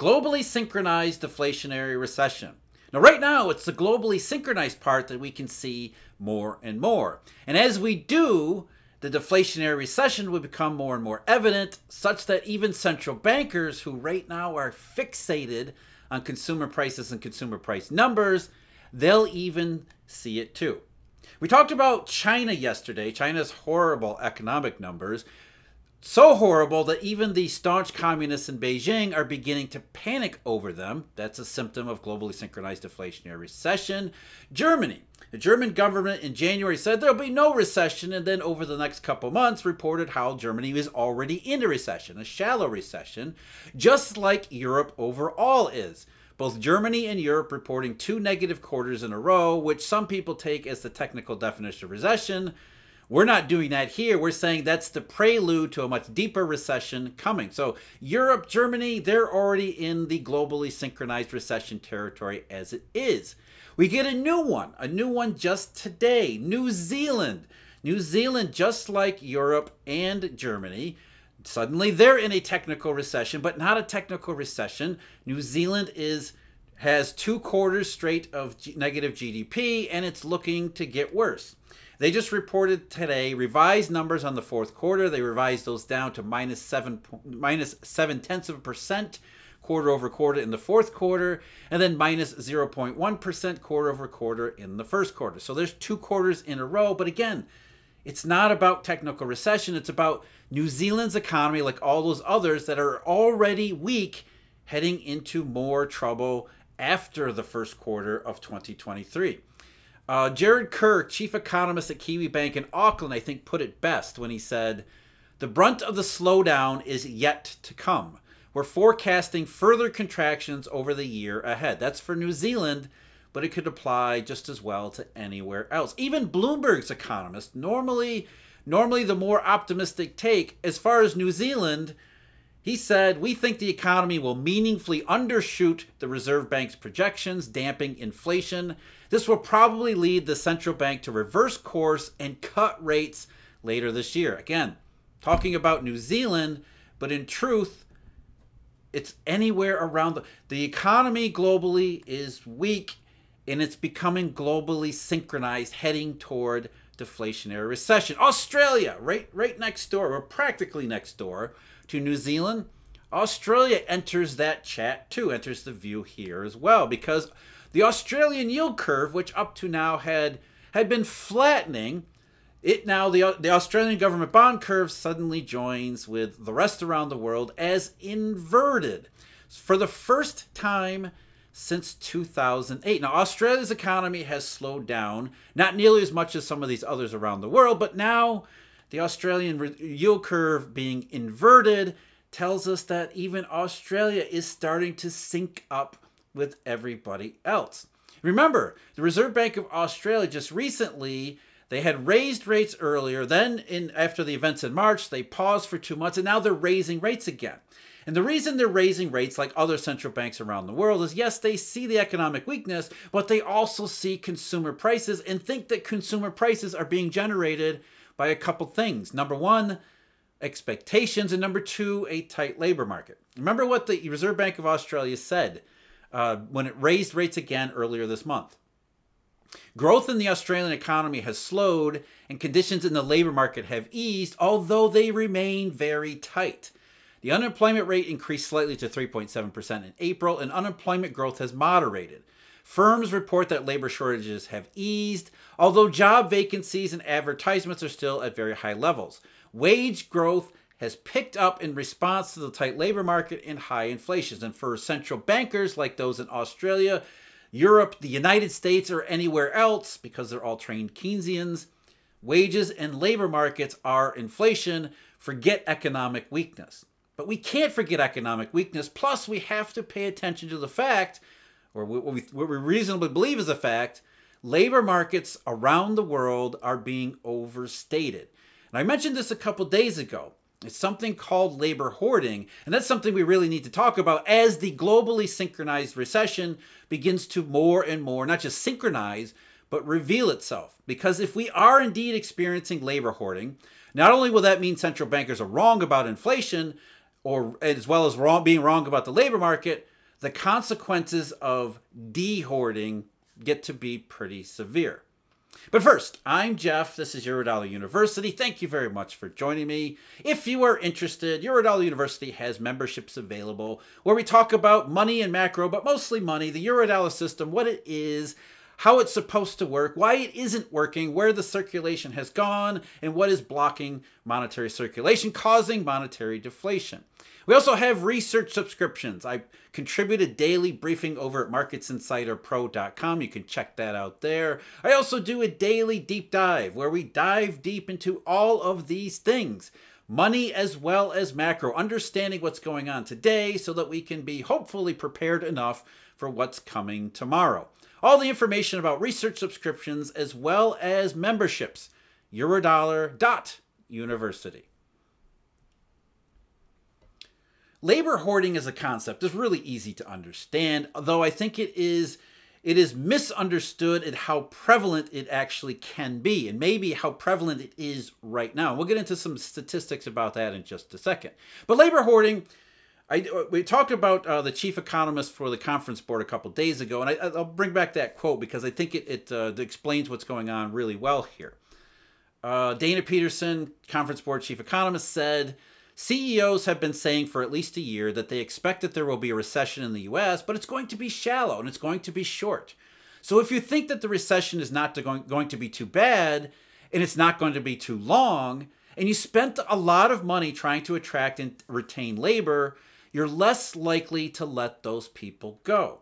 globally synchronized deflationary recession. Now, right now, it's the globally synchronized part that we can see more and more. And as we do, the deflationary recession will become more and more evident, such that even central bankers who right now are fixated on consumer prices and consumer price numbers, they'll even see it too. We talked about China yesterday, China's horrible economic numbers. So horrible that even the staunch communists in Beijing are beginning to panic over them. That's a symptom of globally synchronized deflationary recession. Germany. The German government in January said there'll be no recession, and then over the next couple months reported how Germany is already in a recession, a shallow recession, just like Europe overall is. Both Germany and Europe reporting two negative quarters in a row, which some people take as the technical definition of recession. We're not doing that here. We're saying that's the prelude to a much deeper recession coming. So, Europe, Germany, they're already in the globally synchronized recession territory as it is. We get a new one, a new one just today New Zealand. New Zealand, just like Europe and Germany, suddenly they're in a technical recession, but not a technical recession. New Zealand is has two quarters straight of G- negative GDP and it's looking to get worse. They just reported today revised numbers on the fourth quarter. They revised those down to minus seven minus seven tenths of a percent quarter over quarter in the fourth quarter, and then minus 0.1 quarter over quarter in the first quarter. So there's two quarters in a row. But again, it's not about technical recession. It's about New Zealand's economy, like all those others that are already weak, heading into more trouble after the first quarter of 2023. Uh, Jarrod Kerr, chief economist at Kiwibank in Auckland, I think put it best when he said, The brunt of the slowdown is yet to come. We're forecasting further contractions over the year ahead. That's for New Zealand, but it could apply just as well to anywhere else. Even Bloomberg's economist, normally normally the more optimistic take as far as New Zealand, he said, We think the economy will meaningfully undershoot the Reserve Bank's projections, damping inflation. This will probably lead the central bank to reverse course and cut rates later this year. Again, talking about New Zealand, but in truth, it's anywhere around the, the economy globally is weak and it's becoming globally synchronized heading toward deflationary recession. Australia, right right next door, or practically next door to New Zealand. Australia enters that chat too, enters the view here as well, because the Australian yield curve, which up to now had had been flattening, it now the the Australian government bond curve suddenly joins with the rest around the world as inverted for the first time since 2008. Now Australia's economy has slowed down, not nearly as much as some of these others around the world, but now the Australian yield curve being inverted tells us that even Australia is starting to sync up with everybody else. Remember, the Reserve Bank of Australia just recently they had raised rates earlier, then in after the events in March, they paused for 2 months and now they're raising rates again. And the reason they're raising rates like other central banks around the world is yes, they see the economic weakness, but they also see consumer prices and think that consumer prices are being generated by a couple things. Number 1, expectations, and number 2, a tight labor market. Remember what the Reserve Bank of Australia said uh, when it raised rates again earlier this month. Growth in the Australian economy has slowed and conditions in the labor market have eased, although they remain very tight. The unemployment rate increased slightly to 3.7% in April, and unemployment growth has moderated. Firms report that labor shortages have eased, although job vacancies and advertisements are still at very high levels. Wage growth has picked up in response to the tight labor market and high inflation. And for central bankers like those in Australia, Europe, the United States, or anywhere else, because they're all trained Keynesians, wages and labor markets are inflation. Forget economic weakness. But we can't forget economic weakness. Plus, we have to pay attention to the fact, or what we, what we reasonably believe is a fact, labor markets around the world are being overstated. And I mentioned this a couple days ago. It's something called labor hoarding, and that's something we really need to talk about as the globally synchronized recession begins to more and more not just synchronize, but reveal itself. Because if we are indeed experiencing labor hoarding, not only will that mean central bankers are wrong about inflation, or as well as wrong, being wrong about the labor market, the consequences of de-hoarding get to be pretty severe. But first, I'm Jeff. This is Eurodollar University. Thank you very much for joining me. If you are interested, Eurodollar University has memberships available where we talk about money and macro, but mostly money, the Eurodollar system, what it is, how it's supposed to work, why it isn't working, where the circulation has gone, and what is blocking monetary circulation, causing monetary deflation. We also have research subscriptions. I contribute a daily briefing over at marketsinsiderpro.com. You can check that out there. I also do a daily deep dive where we dive deep into all of these things money as well as macro, understanding what's going on today so that we can be hopefully prepared enough for what's coming tomorrow. All the information about research subscriptions as well as memberships. Eurodollar.university. Labor hoarding as a concept is really easy to understand, though I think it is it is misunderstood at how prevalent it actually can be, and maybe how prevalent it is right now. We'll get into some statistics about that in just a second. But labor hoarding, I, we talked about uh, the chief economist for the conference board a couple days ago, and I, will bring back that quote because I think it, it uh, explains what's going on really well here. Uh, Dana Peterson, conference board chief economist, said CEOs have been saying for at least a year that they expect that there will be a recession in the US, but it's going to be shallow and it's going to be short. So if you think that the recession is not going, going to be too bad and it's not going to be too long, and you spent a lot of money trying to attract and retain labor, you're less likely to let those people go.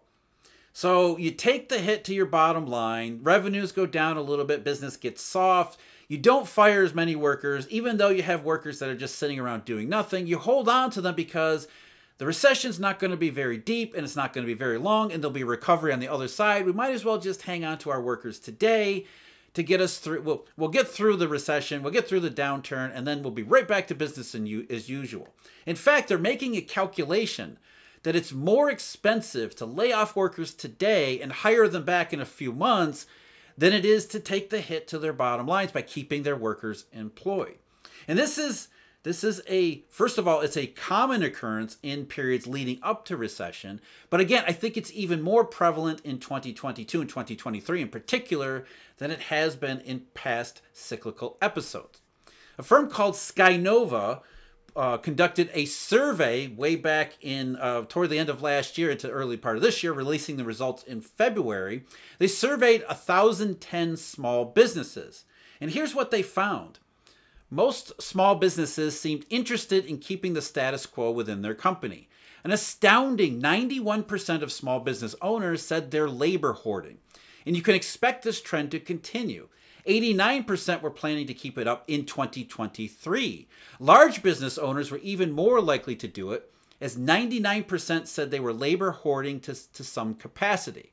So you take the hit to your bottom line, revenues go down a little bit, business gets soft, you don't fire as many workers, even though you have workers that are just sitting around doing nothing. You hold on to them because the recession's not going to be very deep and it's not going to be very long, and there'll be recovery on the other side. We might as well just hang on to our workers today to get us through. We'll, we'll get through the recession, we'll get through the downturn, and then we'll be right back to business as usual. In fact, they're making a calculation that it's more expensive to lay off workers today and hire them back in a few months than it is to take the hit to their bottom lines by keeping their workers employed. And this is this is a first of all it's a common occurrence in periods leading up to recession, but again, I think it's even more prevalent in 2022 and 2023 in particular than it has been in past cyclical episodes. A firm called Skynova uh, conducted a survey way back in uh, toward the end of last year into early part of this year, releasing the results in February. They surveyed 1,010 small businesses, and here's what they found. Most small businesses seemed interested in keeping the status quo within their company. An astounding 91% of small business owners said they're labor hoarding. And you can expect this trend to continue. 89% were planning to keep it up in 2023. Large business owners were even more likely to do it, as 99% said they were labor hoarding to, to some capacity.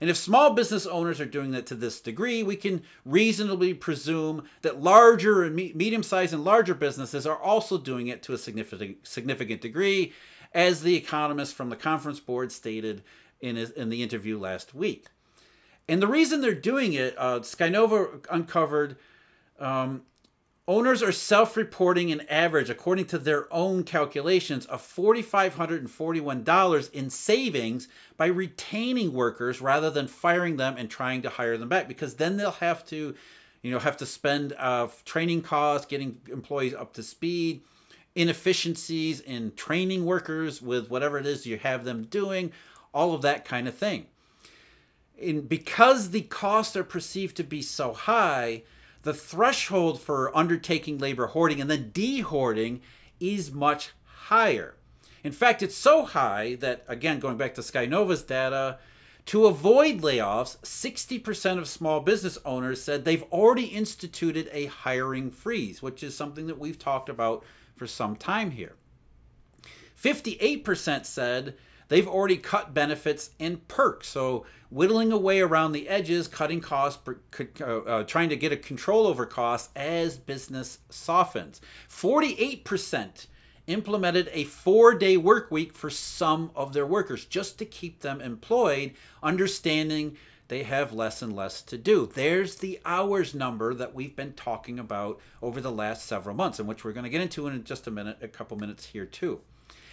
And if small business owners are doing that to this degree, we can reasonably presume that larger and medium sized and larger businesses are also doing it to a significant, significant degree, as the economist from the conference board stated in, his, in the interview last week. And the reason they're doing it, uh, Skynova uncovered um, owners are self reporting an average, according to their own calculations, of $4,541 in savings by retaining workers rather than firing them and trying to hire them back because then they'll have to. You know, have to spend uh, training costs, getting employees up to speed, inefficiencies in training workers with whatever it is you have them doing, all of that kind of thing in because the costs are perceived to be so high, the threshold for undertaking labor hoarding and then de-hoarding is much higher. In fact, it's so high that again, going back to Skynova's data, to avoid layoffs, 60% of small business owners said they've already instituted a hiring freeze, which is something that we've talked about for some time here. 58% said they've already cut benefits and perks. So whittling away around the edges, cutting costs, uh, uh, trying to get a control over costs as business softens. 48% implemented a four day work week for some of their workers just to keep them employed, understanding they have less and less to do. There's the hours number that we've been talking about over the last several months, and which we're going to get into in just a minute, a couple minutes here too.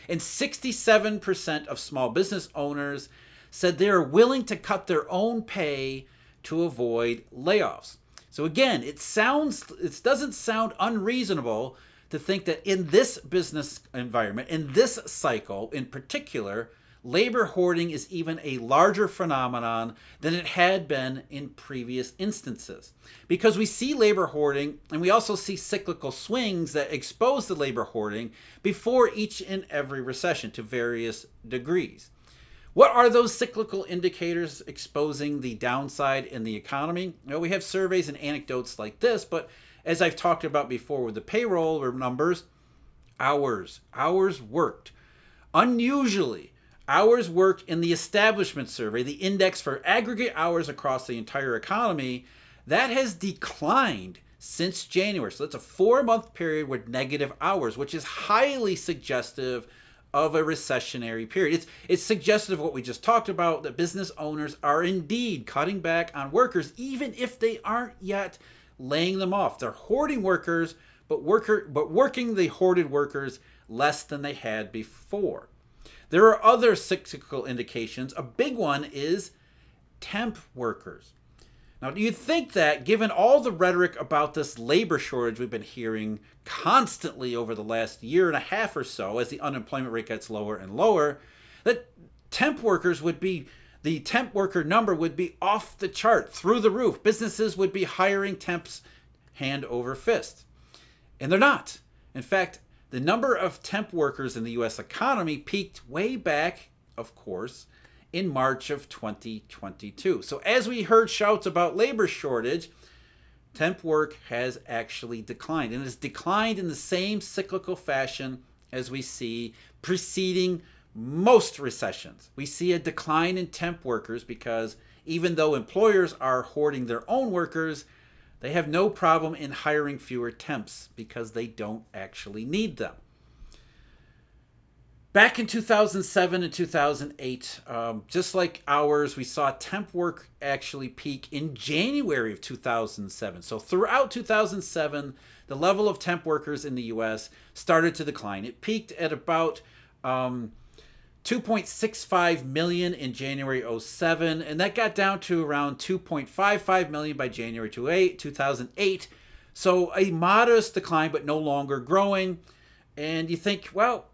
And 67% of small business owners said they are willing to cut their own pay to avoid layoffs. So again, it sounds it doesn't sound unreasonable to think that in this business environment, in this cycle in particular, labor hoarding is even a larger phenomenon than it had been in previous instances. Because we see labor hoarding and we also see cyclical swings that expose the labor hoarding before each and every recession to various degrees. What are those cyclical indicators exposing the downside in the economy? Well, we have surveys and anecdotes like this, but as I've talked about before with the payroll numbers, hours, hours worked. Unusually, hours worked in the establishment survey, the index for aggregate hours across the entire economy, that has declined since January. So that's a four month period with negative hours, which is highly suggestive of a recessionary period. It's it's suggestive of what we just talked about that business owners are indeed cutting back on workers even if they aren't yet laying them off. They're hoarding workers, but worker but working the hoarded workers less than they had before. There are other cyclical indications. A big one is temp workers. Now, do you think that, given all the rhetoric about this labor shortage we've been hearing constantly over the last year and a half or so, as the unemployment rate gets lower and lower, that temp workers would be the temp worker number would be off the chart, through the roof. Businesses would be hiring temps hand over fist. And they're not. In fact, the number of temp workers in the US economy peaked way back, of course, in March of 2022. So, as we heard shouts about labor shortage, temp work has actually declined and has declined in the same cyclical fashion as we see preceding most recessions. We see a decline in temp workers because even though employers are hoarding their own workers, they have no problem in hiring fewer temps because they don't actually need them. Back in 2007 and 2008, um, just like ours, we saw temp work actually peak in January of 2007. So throughout 2007, the level of temp workers in the US started to decline. It peaked at about um, 2.65 million in January 07, and that got down to around 2.55 million by January 2008. So a modest decline, but no longer growing. And you think, well,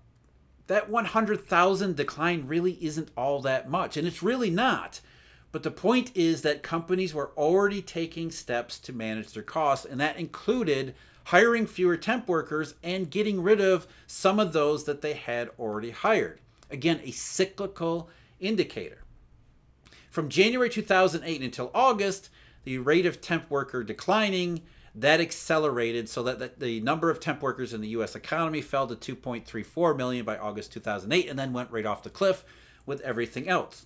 that 100,000 decline really isn't all that much. And it's really not. But the point is that companies were already taking steps to manage their costs, and that included hiring fewer temp workers and getting rid of some of those that they had already hired. Again, a cyclical indicator. From January 2008 until August, the rate of temp worker declining that accelerated so that the number of temp workers in the US economy fell to 2.34 million by August 2008 and then went right off the cliff with everything else.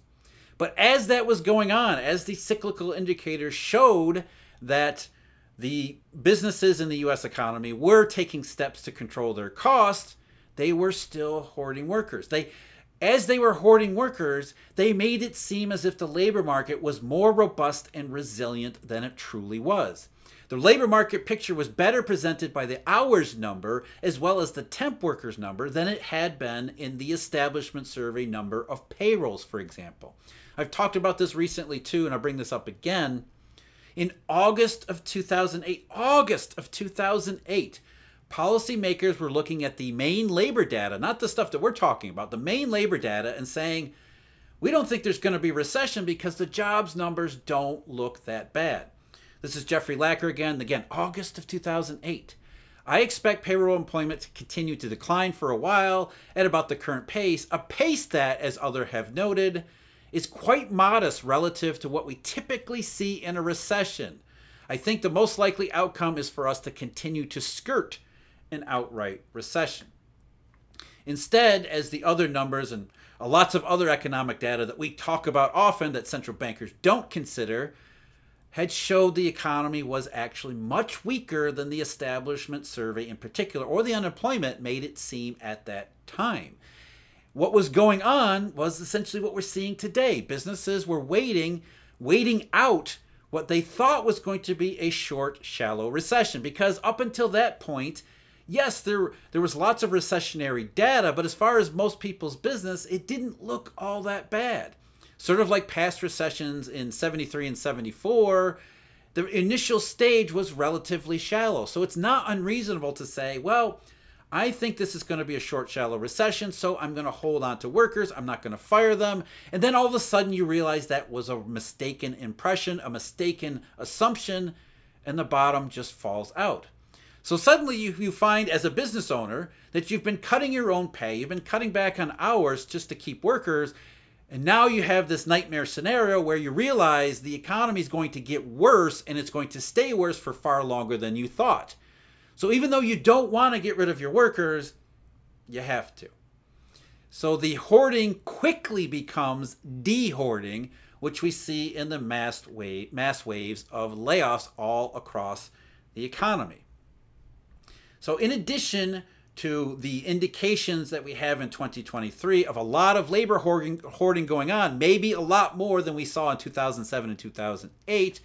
But as that was going on, as the cyclical indicators showed that the businesses in the US economy were taking steps to control their costs, they were still hoarding workers. They as they were hoarding workers, they made it seem as if the labor market was more robust and resilient than it truly was. The labor market picture was better presented by the hours number as well as the temp workers number than it had been in the establishment survey number of payrolls, for example. I've talked about this recently too, and I'll bring this up again. In August of 2008, August of 2008, policymakers were looking at the main labor data, not the stuff that we're talking about, the main labor data, and saying, we don't think there's going to be recession because the jobs numbers don't look that bad. This is Jeffrey Lacker again. Again, August of 2008. I expect payroll employment to continue to decline for a while at about the current pace, a pace that, as others have noted, is quite modest relative to what we typically see in a recession. I think the most likely outcome is for us to continue to skirt an outright recession. Instead, as the other numbers and lots of other economic data that we talk about often that central bankers don't consider, had showed the economy was actually much weaker than the establishment survey in particular, or the unemployment made it seem at that time. What was going on was essentially what we're seeing today. Businesses were waiting, waiting out what they thought was going to be a short, shallow recession, because up until that point, yes, there there was lots of recessionary data, but as far as most people's business, it didn't look all that bad. Sort of like past recessions in 73 and 74, the initial stage was relatively shallow. So it's not unreasonable to say, well, I think this is going to be a short, shallow recession, so I'm going to hold on to workers. I'm not going to fire them. And then all of a sudden, you realize that was a mistaken impression, a mistaken assumption, and the bottom just falls out. So suddenly you, you find as a business owner that you've been cutting your own pay, you've been cutting back on hours just to keep workers, and now you have this nightmare scenario where you realize the economy is going to get worse and it's going to stay worse for far longer than you thought. So even though you don't want to get rid of your workers, you have to. So the hoarding quickly becomes de-hoarding, which we see in the mass, wave, mass waves of layoffs all across the economy. So in addition to the indications that we have in 2023 of a lot of labor hoarding, hoarding going on, maybe a lot more than we saw in 2007 and 2008,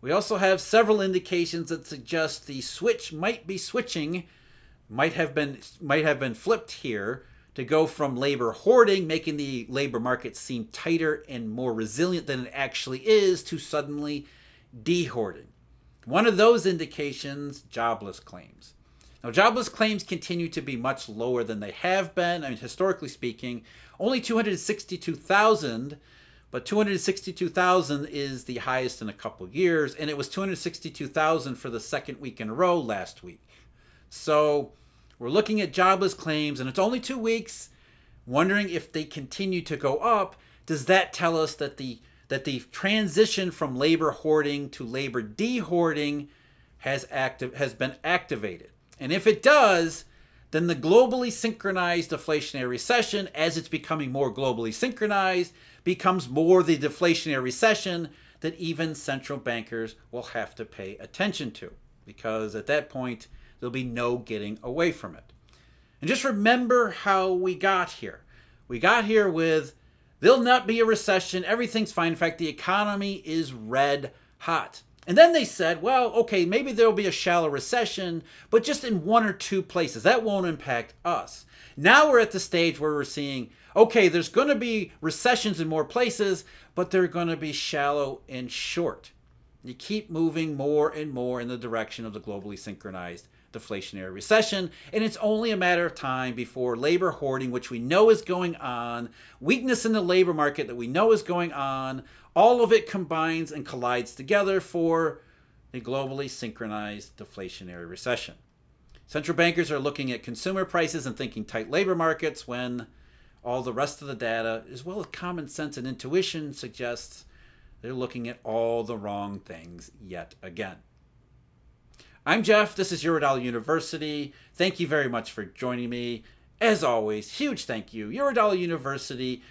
we also have several indications that suggest the switch might be switching, might have been might have been flipped here to go from labor hoarding, making the labor market seem tighter and more resilient than it actually is, to suddenly dehoarding. One of those indications, jobless claims. Now, jobless claims continue to be much lower than they have been. I mean, historically speaking, only 262,000 but 262,000 is the highest in a couple years, and it was 262,000 for the second week in a row last week. So we're looking at jobless claims, and it's only two weeks. Wondering if they continue to go up. Does that tell us that the that the transition from labor hoarding to labor dehoarding has active has been activated? And if it does, then the globally synchronized deflationary recession, as it's becoming more globally synchronized, becomes more the deflationary recession that even central bankers will have to pay attention to, because at that point, there'll be no getting away from it. And just remember how we got here. We got here with there'll not be a recession, everything's fine. In fact, the economy is red hot. And then they said, well, okay, maybe there'll be a shallow recession, but just in one or two places. That won't impact us. Now we're at the stage where we're seeing, okay, there's going to be recessions in more places, but they're going to be shallow and short. You keep moving more and more in the direction of the globally synchronized deflationary recession, and it's only a matter of time before labor hoarding, which we know is going on, weakness in the labor market that we know is going on, all of it combines and collides together for a globally synchronized deflationary recession. Central bankers are looking at consumer prices and thinking tight labor markets when all the rest of the data, as well as common sense and intuition, suggests they're looking at all the wrong things yet again. I'm Jeff. This is Eurodollar University. Thank you very much for joining me. As always, huge thank you. Eurodollar University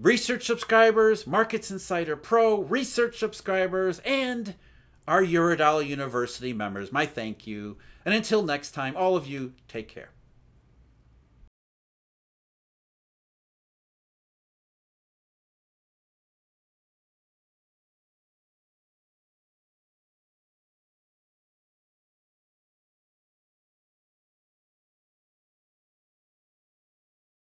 research subscribers, Markets Insider Pro, research subscribers, and our Eurodollar University members. My thank you. And until next time, all of you, take care.